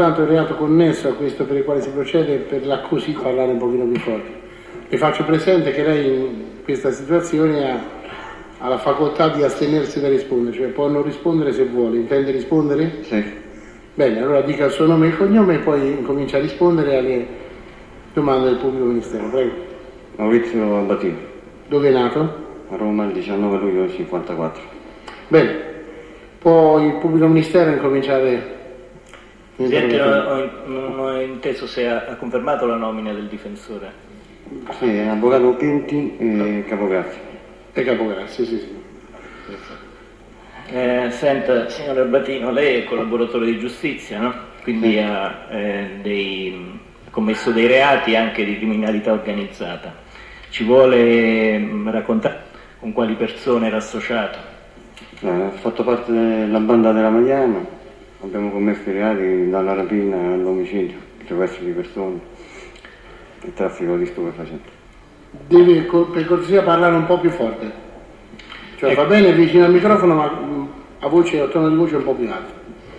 Imputato il reato connesso a questo per il quale si procede per l'accusi parlare un pochino più forte. Le faccio presente che lei in questa situazione ha, ha la facoltà di astenersi da rispondere, cioè può non rispondere se vuole. Intende rispondere? Sì, Bene, allora dica il suo nome e il cognome e poi incomincia a rispondere alle domande del pubblico ministero. Prego. Maurizio Abbatino, Dove è nato? a Roma il 19 luglio del 54. Bene, può il pubblico ministero incominciare Presidente, non ho, non ho inteso se ha, ha confermato la nomina del difensore. Sì, è avvocato Pinti e Capograzzi. E capograzzi, sì, sì. Eh, senta, signor Albatino, lei è collaboratore di giustizia, no? Quindi ha, eh, dei- ha commesso dei reati anche di criminalità organizzata. Ci vuole mm, raccontare con quali persone era associato? Eh, ho fatto parte della banda della Magliana, abbiamo commesso i reati dalla rapina all'omicidio, sequestro di persone e traffico di stupefacenti. Deve co- per cortesia parlare un po' più forte. Cioè va bene vicino al microfono, ma a voce, a tono di voce un po' più alto.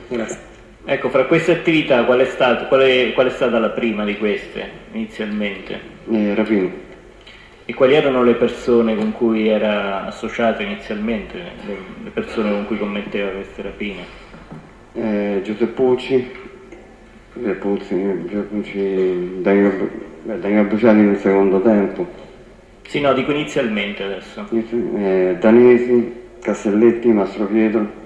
Grazie. Ecco, fra queste attività qual è, stato- qual è- qual è stata la prima di queste inizialmente? E rapine, E quali erano le persone con cui era associato inizialmente, le persone con cui commetteva queste rapine? Eh, Giuseppucci, Giuseppucci, Giuseppucci, Danilo, beh, Danilo Bruciani nel secondo tempo, Sì, no, dico inizialmente adesso. eh, Danesi, Castelletti, Mastro Pietro,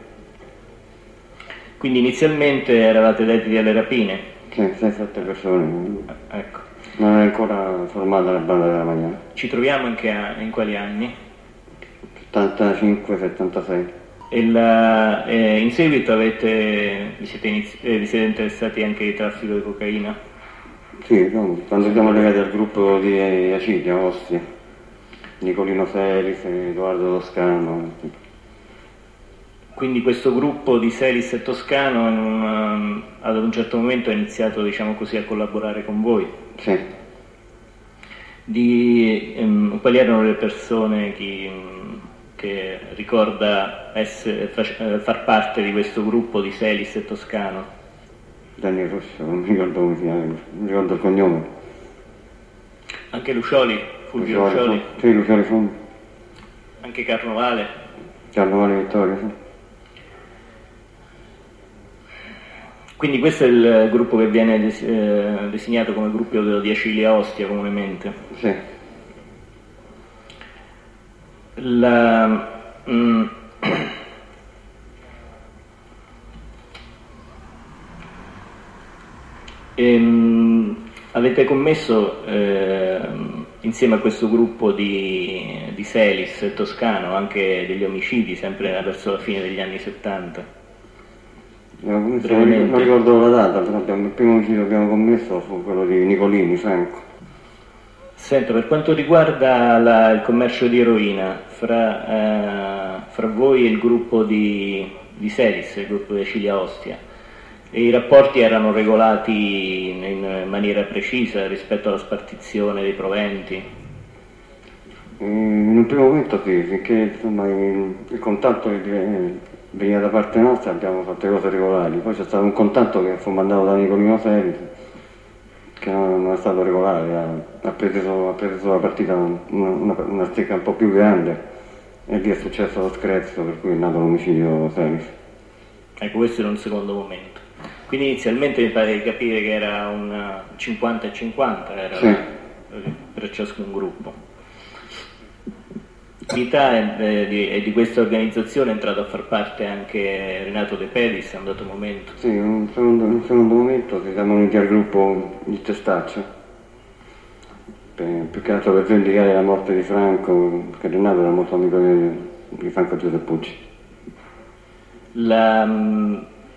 Quindi inizialmente eravate dediti alle rapine? sì, 6-7 persone. Ecco. Non è ancora formata la banda della Magliana. Ci troviamo in, che a- in quali anni? 75-76. E la- eh, in seguito avete, vi, siete inizi- eh, vi siete interessati anche di traffico di cocaina? Sì, no, quando siamo legati al gruppo di Acilia, Ostia, Nicolino Feris, Edoardo Toscano. Quindi questo gruppo di Selis e Toscano un, ad un certo momento ha iniziato diciamo così, a collaborare con voi. Sì, Di, ehm, quali erano le persone mh, che ricorda essere- eh, far parte di questo gruppo di Selis e Toscano? Daniel Rosso, non mi ricordo come si chiama, non mi ricordo il cognome. Anche Lucioli, Fulvio Lucioli, Sì, Lucioli Fondi, anche Carnovale. Carnovale Vittorio, sì. Quindi questo è il gruppo che viene eh, designato come gruppo di Acilia Ostia comunemente. Sì, La, mm, ehm, avete commesso ehm, insieme a questo gruppo di, di Selis Toscano anche degli omicidi sempre verso la fine degli anni 70. Eh, non ricordo la data, però abbiamo- il primo omicidio che abbiamo commesso fu quello di Nicolini, Franco. Senta, per quanto riguarda la- il commercio di eroina, fra, eh, fra voi e il gruppo di, di Selis, il gruppo di Acilia Ostia, i rapporti erano regolati in, in maniera precisa rispetto alla spartizione dei proventi? In un primo momento sì, finché insomma, il, il contatto veniva da parte nostra abbiamo fatto cose regolari, poi c'è stato un contatto che fu mandato da Nicolino Seri che non è stato regolare, ha, ha, preso, ha preso la partita una, una, una stecca un po' più grande e lì è successo lo screzzo per cui è nato l'omicidio Seris. Ecco, questo era un secondo momento. Quindi inizialmente mi pare di capire che era un 50 e 50 era sì. per ciascun gruppo. L'attività è di, è di questa organizzazione è entrato a far parte anche Renato De Pedis a un dato momento. Sì, in un secondo, un momento si siamo uniti al gruppo di Testaccio, per, più che altro per vendicare la morte di Franco, che Renato era molto amico di, di Franco Giuseppucci. La, mm,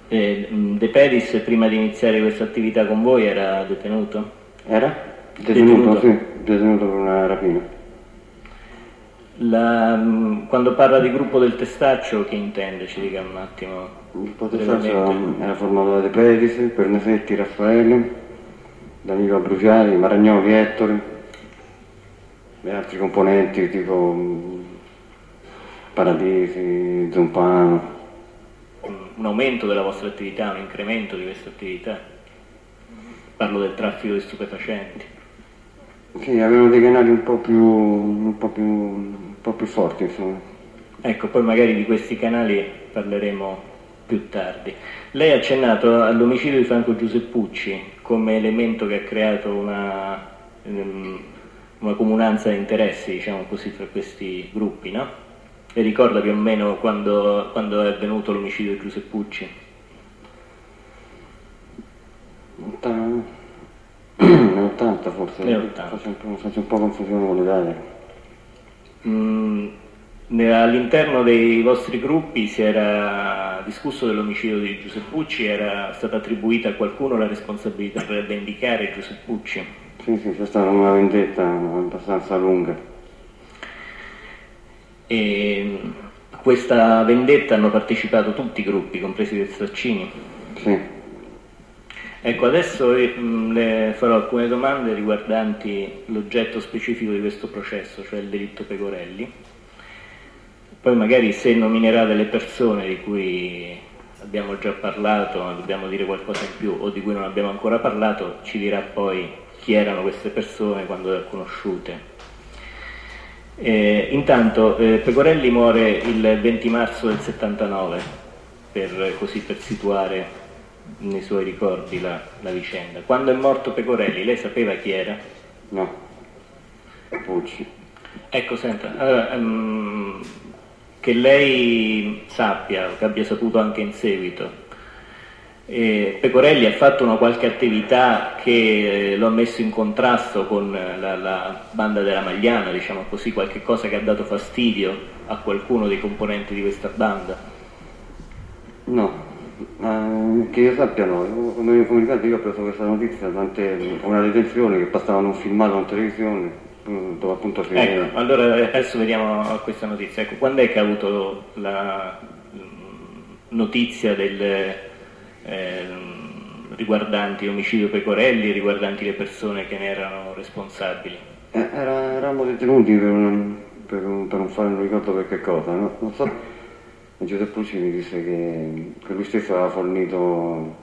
eh, De Pedis prima di iniziare questa attività con voi era detenuto? Era? Detenuto, detenuto. sì, detenuto per una rapina. La, mm, quando parla di gruppo del testaccio, che intende? Ci dica un attimo. Il gruppo del testaccio era formato da De Pedis, Pernesetti, Raffaele, Danilo Bruciari, Maragnoli, Ettore e altri componenti tipo mm, Paradisi, Zompano. Un aumento della vostra attività, un incremento di questa attività? Parlo del traffico di stupefacenti. Sì, avevano dei canali un po' più, un po più, po più forti, insomma. Ecco, poi magari di questi canali parleremo più tardi. Lei ha accennato all'omicidio di Franco Giuseppucci come elemento che ha creato una, um, una comunanza di interessi, diciamo così, fra questi gruppi, no? E ricorda più o meno quando, quando è avvenuto l'omicidio di Giuseppucci? Nel 80 forse, Nel 80. Faccio, un faccio un po' confusione con le Mm, all'interno dei vostri gruppi si era discusso dell'omicidio di Giuseppucci, era stata attribuita a qualcuno la responsabilità per vendicare Giuseppucci? Sì, sì, c'è stata una vendetta abbastanza lunga. E a questa vendetta hanno partecipato tutti i gruppi, compresi i Staccini? Sì. Ecco, adesso mh, le farò alcune domande riguardanti l'oggetto specifico di questo processo, cioè il delitto Pecorelli. Poi magari se nominerà delle persone di cui abbiamo già parlato, dobbiamo dire qualcosa in più, o di cui non abbiamo ancora parlato, ci dirà poi chi erano queste persone, quando le ha conosciute. Eh, intanto eh, Pecorelli muore il 20 marzo del 79, per, così per situare nei suoi ricordi la, la, vicenda. Quando è morto Pecorelli, lei sapeva chi era? No. Pucci. Ecco, senta, allora, um, che lei sappia, che abbia saputo anche in seguito, eh, Pecorelli ha fatto una qualche attività che eh, lo ha messo in contrasto con la, la, banda della Magliana, diciamo così, qualche cosa che ha dato fastidio a qualcuno dei componenti di questa banda? No. Ma che io sappia no, come mi comunicato io ho preso questa notizia durante una detenzione che passavano un filmato in televisione dove appunto si Ecco, allora adesso vediamo questa notizia. Ecco, quando è che ha avuto la notizia del, eh, riguardanti l'omicidio Pecorelli, riguardanti le persone che ne erano responsabili? Eh, era, eravamo detenuti per un, per, un, per un fare, non ricordo per che cosa, no? non so Giuseppe Pucci mi disse che, che, lui stesso aveva fornito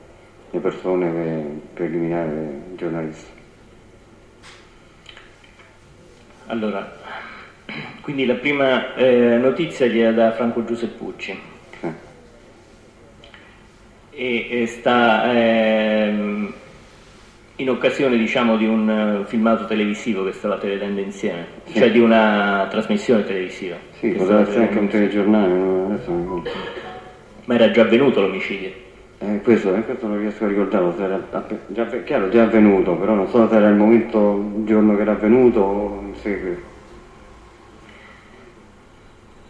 le persone per, per eliminare i giornalisti. Allora, quindi la prima eh, notizia gliela da Franco Giuseppucci. Sì. E, e sta ehm, in occasione diciamo, di un filmato televisivo che stavate vedendo insieme, sì. cioè di una trasmissione televisiva. Sì, poteva essere anche un telegiornale, no? Ma era già avvenuto l'omicidio? Eh, questo, eh, questo non riesco a ricordare, se era già, chiaro, già avvenuto, però non so se era il momento, il giorno che era avvenuto o in seguito.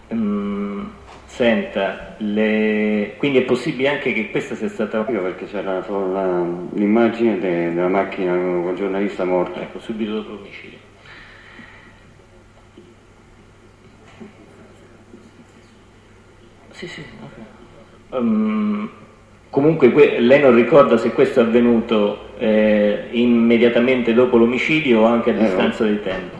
Um, Senta, le... quindi è possibile anche che questa sia stata... Io perché c'era solo la... l'immagine de... della macchina con il giornalista morto. Ecco, subito dopo l'omicidio. Sì, sì, ok. Um, comunque que... lei non ricorda se questo è avvenuto eh, immediatamente dopo l'omicidio o anche a eh, distanza di tempo?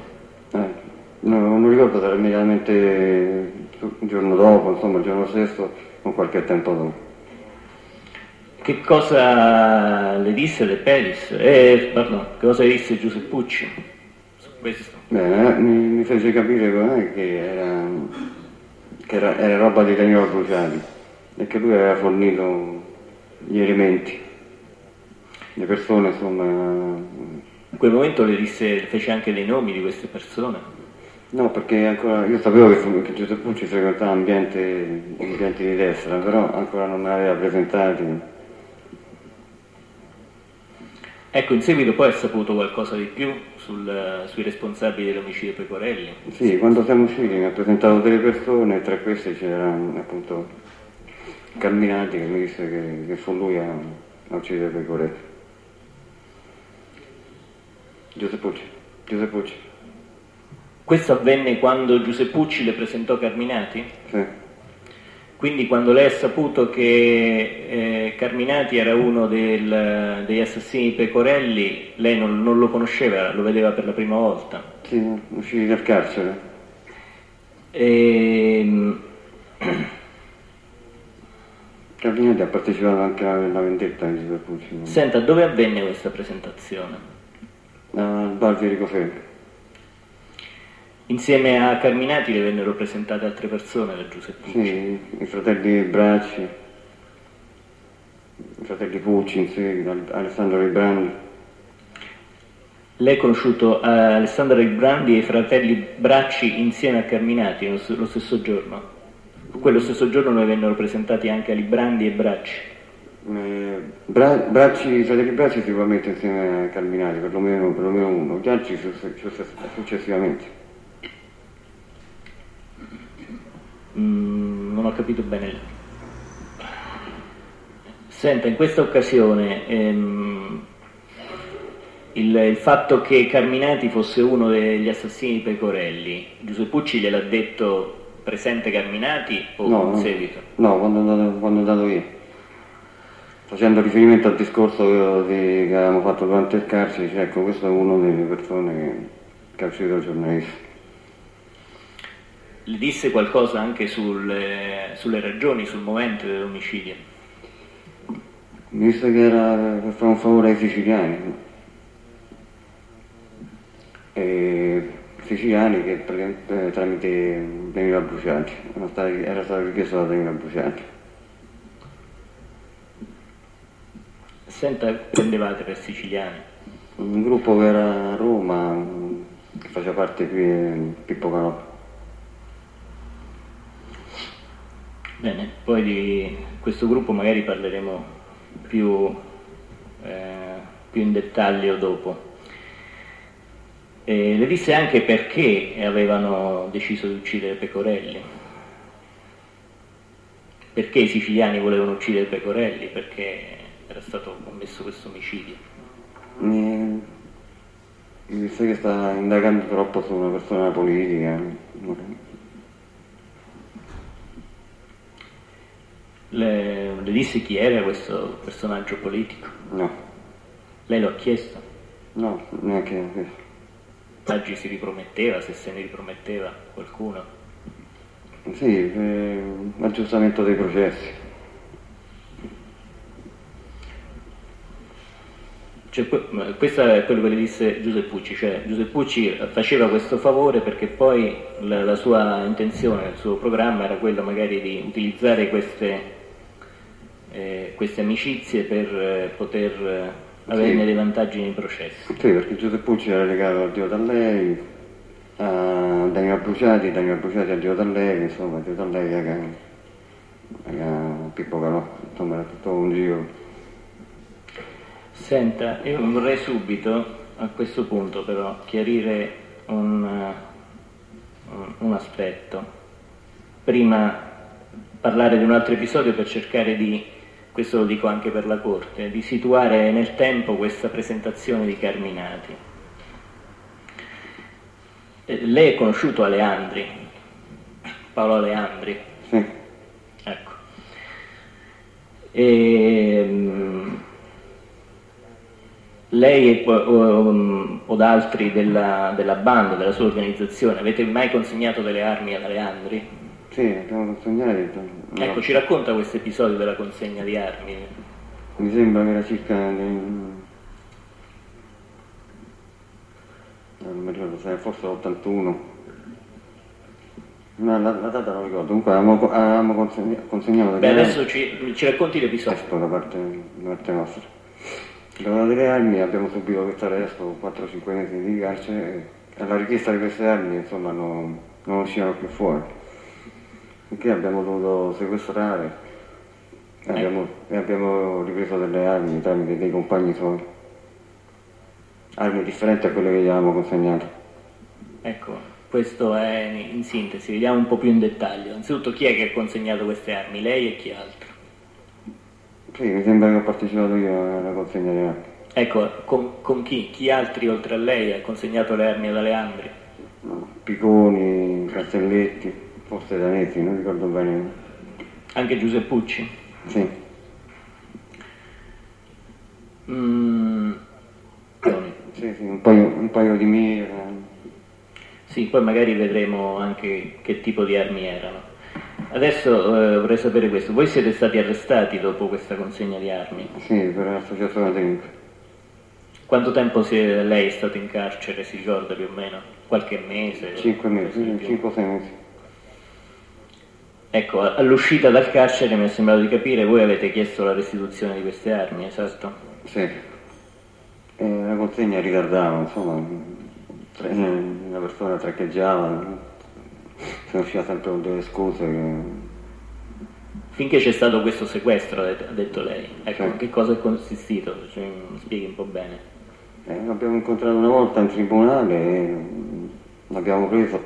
Eh, No, non ricordo se era immediatamente il giorno dopo, insomma il giorno stesso o qualche tempo dopo. Che cosa le disse De Pelis? Eh, pardon, che cosa disse Giuseppucci su questo? Beh, mi, mi fece capire che, era, che era, era roba di Danilo Bruciati e che lui aveva fornito gli elementi, le persone insomma. In quel momento le disse, fece anche dei nomi di queste persone. No, perché ancora io sapevo che, che Giuseppe Pucci frequentava ambienti, ambienti di destra, però ancora non me l'aveva presentati. Ecco, in seguito poi ha saputo qualcosa di più sul, sui responsabili dell'omicidio Pecorelli? Sì, quando siamo usciti mi ha presentato delle persone tra queste c'era appunto Carminati che mi disse che, che fu lui a, a uccidere Pecorelli. Giuseppucci, Giuseppucci. Questo avvenne quando Giuseppucci le presentò Carminati? Sì. Quindi quando lei ha saputo che eh, Carminati era uno del, degli assassini di Pecorelli, lei non, non, lo conosceva, lo vedeva per la prima volta? Sì, usciti dal carcere. E... Ehm, Carminati ha partecipato anche alla vendetta di Giuseppucci. Senta, dove avvenne questa presentazione? Al bar Vierico Ferri. Insieme a Carminati le vennero presentate altre persone da Giuseppe Sì, i fratelli Bracci, i fratelli Pucci, sì, Alessandro Ribrandi. Lei ha conosciuto eh, Alessandro Ribrandi e i fratelli Bracci insieme a Carminati lo stesso giorno? Quello stesso giorno ne vennero presentati anche a Librandi e Bracci? Eh, Bra- Bracci, i fratelli Bracci sicuramente insieme a Carminati, perlomeno, perlomeno uno, gli altri successivamente. Mm, non ho capito bene. Senta, in questa occasione ehm, il, il, fatto che Carminati fosse uno degli assassini di Pecorelli, Giuseppucci gliel'ha detto presente Carminati o no, in seguito? No, quando è andato, quando è andato io. Facendo riferimento al discorso di, che avevamo fatto durante il carcere, cioè, ecco, questo è uno delle persone che, che ha ucciso il giornalista. Le disse qualcosa anche sulle, sulle ragioni, sul momento dell'omicidio? Mi disse che era per fare un favore ai siciliani. E siciliani che eh, tramite Danilo Bruciati, era stato richiesto da Danilo Bruciati. Senta, prendevate per siciliani? Un gruppo che era a Roma, che faceva parte qui di Pippo Canoppa. Bene, poi di questo gruppo magari parleremo più, eh, più in dettaglio dopo. E le disse anche perché avevano deciso di uccidere Pecorelli. Perché i siciliani volevano uccidere Pecorelli? Perché era stato commesso questo omicidio? Mi, disse che sta indagando troppo su una persona politica. Le, le disse chi era questo personaggio politico? No. Lei lo ha chiesto? No, neanche questo. Oggi si riprometteva, se se ne riprometteva qualcuno? Sì, eh, aggiustamento dei processi. Cioè, questo è quello che le disse Giuseppucci, cioè Giuseppucci faceva questo favore perché poi la, la sua intenzione, il suo programma era quello magari di utilizzare queste, eh, queste amicizie per eh, poter eh, averne sì. dei vantaggi nei processi. Sì, perché Giuseppucci era legato a Dio Tallei, a Danilo Bruciati, Danilo Bruciati a Dio Tallei, insomma Dio Tallei a, a Pippo Calò, insomma era tutto un giro. Senta, io vorrei subito a questo punto però chiarire un, un, un aspetto. Prima parlare di un altro episodio per cercare di, questo lo dico anche per la Corte, di situare nel tempo questa presentazione di Carminati. Lei è conosciuto Aleandri, Paolo Aleandri? Sì. Ecco. E, lei um, o da altri della, della banda, della sua organizzazione, avete mai consegnato delle armi ad Aleandri? Sì, abbiamo consegnato. No. Ecco, ci racconta questo episodio della consegna di armi? Mi sembra che era circa nel- non mi ricordo se forse l'81. No, la, la data non ricordo, comunque avevamo, avevamo consegna- consegnato Beh, adesso ci, ci racconti l'episodio. da parte, da parte nostra. Abbiamo delle armi, abbiamo subito questo arresto, 4-5 mesi di carcere e alla richiesta di queste armi insomma non, non uscivano più fuori. Perché abbiamo dovuto sequestrare e abbiamo, e abbiamo ripreso delle armi tramite dei compagni suoi. Armi differenti a quelle che gli avevamo consegnato. Ecco, questo è in sintesi, vediamo un po' più in dettaglio. Innanzitutto chi è che ha consegnato queste armi? Lei e chi altro? Sì, mi sembra che ho partecipato io alla consegna di armi. Ecco, con, con chi? Chi altri oltre a lei ha consegnato le armi ad Aleandri? Picconi, Castelletti, forse Danesi, non ricordo bene. Anche Giuseppucci? Sì. Mm. Sì, sì, un paio, un paio di mire. Sì, poi magari vedremo anche che tipo di armi erano. Adesso eh, vorrei sapere questo, voi siete stati arrestati dopo questa consegna di armi? Sì, per l'associazione tecnica. Quanto tempo è- lei è stato in carcere, si ricorda più o meno? Qualche mese? Cinque mesi? 5 o 6 mesi. Ecco, all'uscita dal carcere mi è sembrato di capire, voi avete chiesto la restituzione di queste armi, esatto? Sì. E la consegna ritardava, insomma, tre- una persona traccheggiava, se ne usciva sempre con delle scuse che... Finché c'è stato questo sequestro, ha detto, lei. Ecco, Sì. in che cosa è consistito? Cioè, mi spieghi un po' bene. Eh, l'abbiamo incontrato una volta in tribunale e l'abbiamo preso,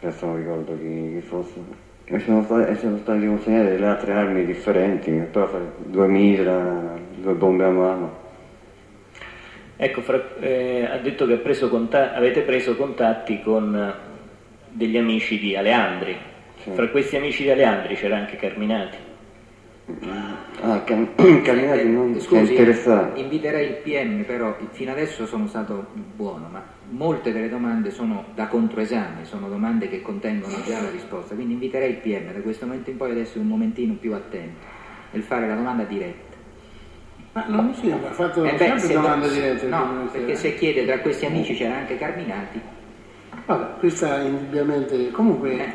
adesso non ricordo chi, chi fosse. E sono, sta- e sono state consegnate delle altre armi differenti, però due mitra, due bombe a mano. Ecco, fra- eh, ha detto che ha preso conta- avete preso contatti con eh, degli amici di Aleandri. Sì. Fra questi amici di Aleandri c'era anche Carminati. Ah, Can- Carinati non si è Scusi, interessato. inviterei il PM, però fino adesso sono stato buono, ma molte delle domande sono da controesame, sono domande che contengono già la risposta, quindi inviterei il PM da questo momento in poi ad essere un momentino più attento nel fare la domanda diretta. Ma non sì, ha fatto Eh beh, sempre se- domande dirette. no, perché se chiede tra questi amici c'era anche Carminati, Vabbè, questa indubbiamente... Comunque, Eh.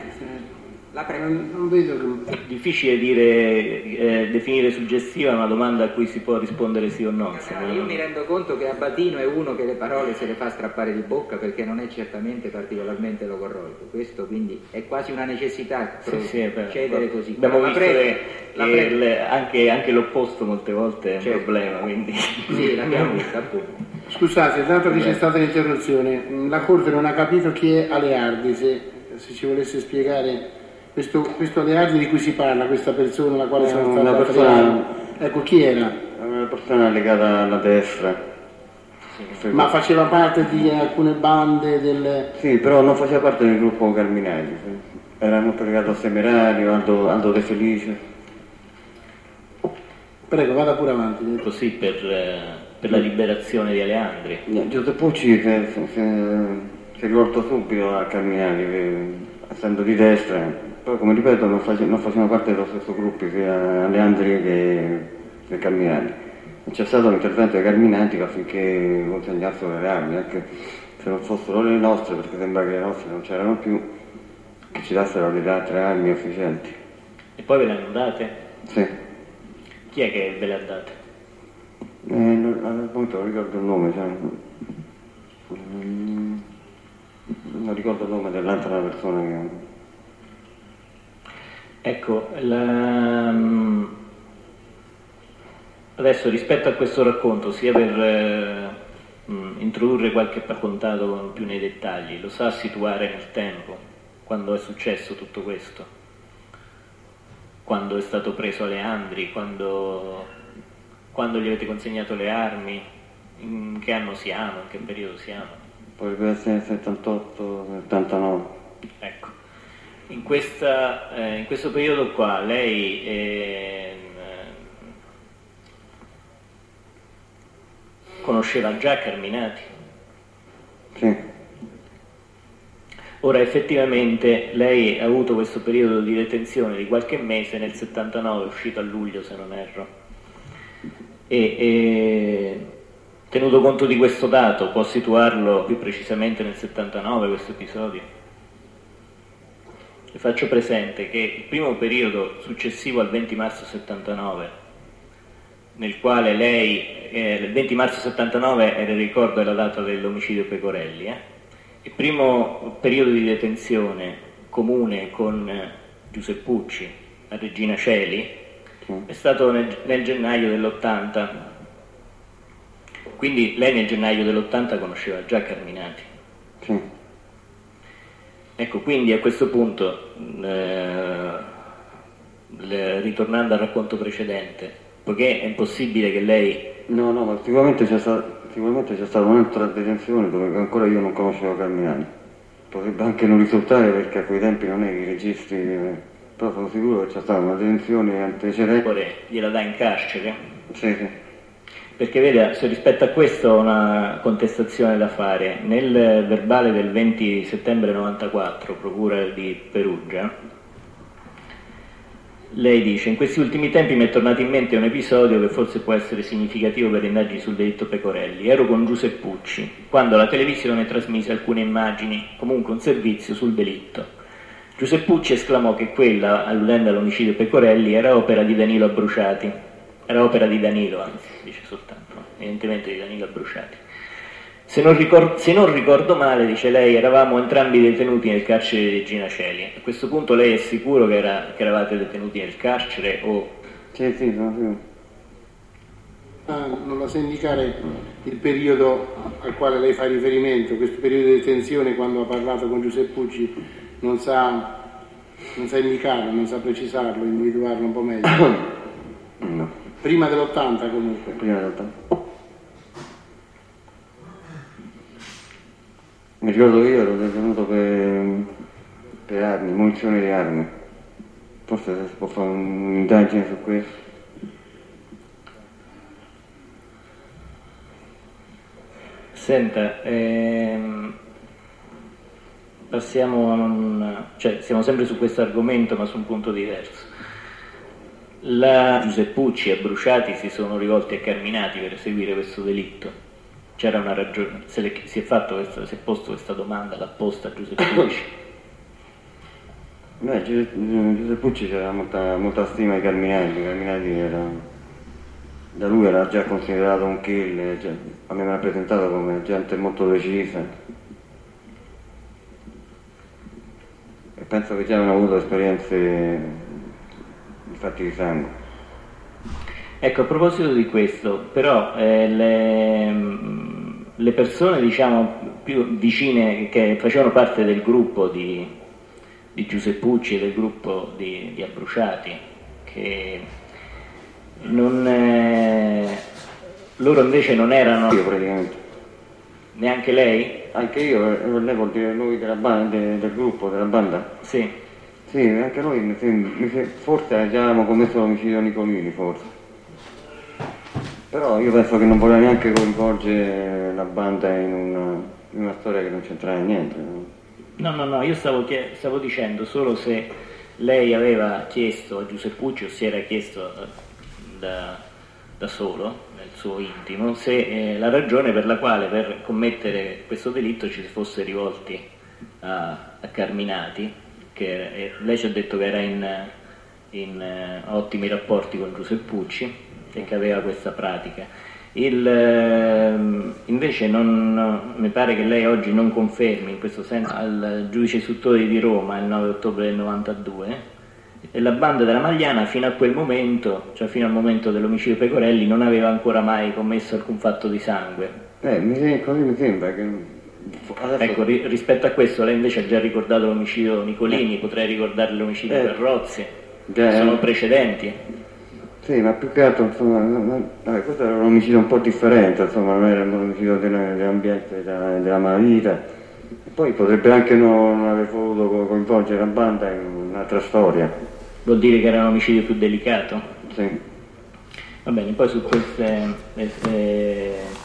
Non, non vedo che... È difficile dire, eh, definire suggestiva una domanda a cui si può rispondere sì o no. insomma. Io mi rendo conto che Abatino è uno che le parole se le fa strappare di bocca perché non è certamente particolarmente logorroico, questo quindi è quasi una necessità Sì, sì, procedere così. Abbiamo La visto prego, che, la che prego. il- anche, anche l'opposto molte volte è un Certo. problema, quindi... Sì, l'abbiamo visto appunto. Scusate, dato che c'è stata l'interruzione, la Corte non ha capito chi è Aleardi, se, se ci volesse spiegare questo, questo Aleardi di cui si parla, questa persona alla quale È sono stata persona- Ecco, chi era? Una persona legata alla destra. Ma faceva parte di alcune bande del... Sì, però non faceva parte del gruppo Carminelli. sì. Era molto legato a Semerario, Aldo, Aldo De Felice. Prego, vada pure avanti. Così per, eh, per la liberazione di Aleandri. Eh, Giuseppe Pucci si è, si è- si è rivolto subito a Carminelli, che, essendo di destra, però come ripeto non, face- non facevano parte dello stesso gruppo, sia Leandri che, che Carminelli. E C'è stato l'intervento dei Carminati affinché consegnassero le armi, anche se non fossero le nostre, perché sembra che le nostre non c'erano più, che ci dassero le altre armi efficienti. E poi ve le hanno date? Sì. Chi è che ve le ha date? Eh, al momento non ricordo il nome, cioè, non ricordo il nome dell'altra persona che... Ecco, la- mm, adesso rispetto a questo racconto, sia per eh, mm, introdurre qualche raccontato con più nei dettagli, lo sa situare nel tempo, quando è successo tutto questo? Quando è stato preso Aleandri, quando, quando gli avete consegnato le armi, in che anno siamo, in che periodo siamo? Potrebbe essere 78, 79. Ecco, in, questa, eh, in questo periodo qua lei ehm, conosceva già Carminati? Sì. Ora effettivamente lei ha avuto questo periodo di detenzione di qualche mese nel 79, è uscito a luglio se non erro. E, e, tenuto conto di questo dato, può situarlo più precisamente nel 79 questo episodio? Le faccio presente che il primo periodo successivo al 20 marzo 79 nel quale lei, eh, il 20 marzo 79 era il ricordo della data dell'omicidio Pecorelli, eh? il primo periodo di detenzione comune con eh, Giuseppucci a Regina Celi è stato nel, nel gennaio dell'80, quindi lei nel gennaio dell'80 conosceva già Carminati. Ecco, quindi a questo punto, eh, le, ritornando al racconto precedente, poiché è impossibile che lei... No, no, ma sicuramente c'è, sta, sicuramente c'è stata un'altra detenzione dove ancora io non conoscevo Carminani. Potrebbe anche non risultare perché a quei tempi non è che i registri... eh, però sono sicuro che c'è stata una detenzione antecedente. gliela dà in carcere? Sì, sì. Perché vede, rispetto a questo ho una contestazione da fare. Nel verbale del 20 settembre 94, Procura di Perugia, lei dice, in questi ultimi tempi mi è tornato in mente un episodio che forse può essere significativo per le indagini sul delitto Pecorelli. Ero con Giuseppucci, quando la televisione trasmise alcune immagini, comunque un servizio sul delitto. Giuseppucci esclamò che quella, alludendo all'omicidio Pecorelli, era opera di Danilo Abbruciati. Era opera di Danilo, anzi, soltanto, evidentemente di Danilo Abbruciati. Se non, ricordo, se non, ricordo, male, dice lei, eravamo entrambi detenuti nel carcere di Regina Celi. A questo punto lei è sicuro che, era, che eravate detenuti nel carcere o... Sì, sì, sono sicuro. Ah, non la sa indicare il periodo al quale lei fa riferimento, questo periodo di detenzione quando ha parlato con Giuseppe Pucci, non sa, non sa indicarlo, non sa precisarlo, individuarlo un po' meglio. No. Prima dell'80 comunque. Prima dell'80. Mi ricordo che io ero detenuto per, per armi, munizioni di armi. Forse si può fare un'indagine su questo. Senta, ehm, passiamo a un... cioè siamo sempre su questo argomento ma su un punto diverso. La Giuseppucci e Bruciati si sono rivolti a Carminati per eseguire questo delitto. C'era una ragione, se le, si, è questa, si, è posto questa domanda, l'ha posta Giuseppucci. Beh, Giuseppucci c'era molta, molta stima ai Carminati, Carminati era da lui era già considerato un kill, cioè, a me mi ha presentato come gente molto decisa. E penso che già avevano avuto esperienze di fatti di sangue. Ecco, a proposito di questo, però eh, le, le, persone diciamo, più vicine che facevano parte del gruppo di, di Giuseppucci e del gruppo di, di Abbruciati, che non, eh, loro invece non erano... Io praticamente. Neanche lei? Anche io, lei vuol dire noi della banda, del gruppo, della banda? Sì. Sì, anche noi, forse già avevamo commesso l'omicidio Nicolini, forse. Però io penso che non voleva neanche coinvolgere la banda in una, in una storia che non c'entrava niente. No, no, no, io stavo, stavo, dicendo solo se lei aveva chiesto a Giuseppe Pucci o si era chiesto eh, da, da solo, nel suo intimo, se eh, la ragione per la quale per commettere questo delitto ci si fosse rivolti a, a Carminati, che lei ci ha detto che era in, in eh, ottimi rapporti con Giuseppe Pucci e che aveva questa pratica. Il, ehm, invece non, mi pare che lei oggi non confermi in questo senso al giudice istruttore di Roma il 9 ottobre del 92 e la banda della Magliana fino a quel momento, cioè fino al momento dell'omicidio Pecorelli, non aveva ancora mai commesso alcun fatto di sangue. Eh, così mi sembra che... Ecco, ri- rispetto a questo lei invece ha già ricordato l'omicidio Nicolini, eh. potrei ricordare l'omicidio eh. Perrozzi, Già, sono precedenti. Sì, ma più che altro, insomma, vabbè, questo era un omicidio un po' differente, insomma, non era un omicidio dell'ambiente, della, della malavita. Poi potrebbe anche non aver voluto coinvolgere la banda in un'altra storia. Vuol dire che era un omicidio più delicato? Sì. Va bene, poi su queste... queste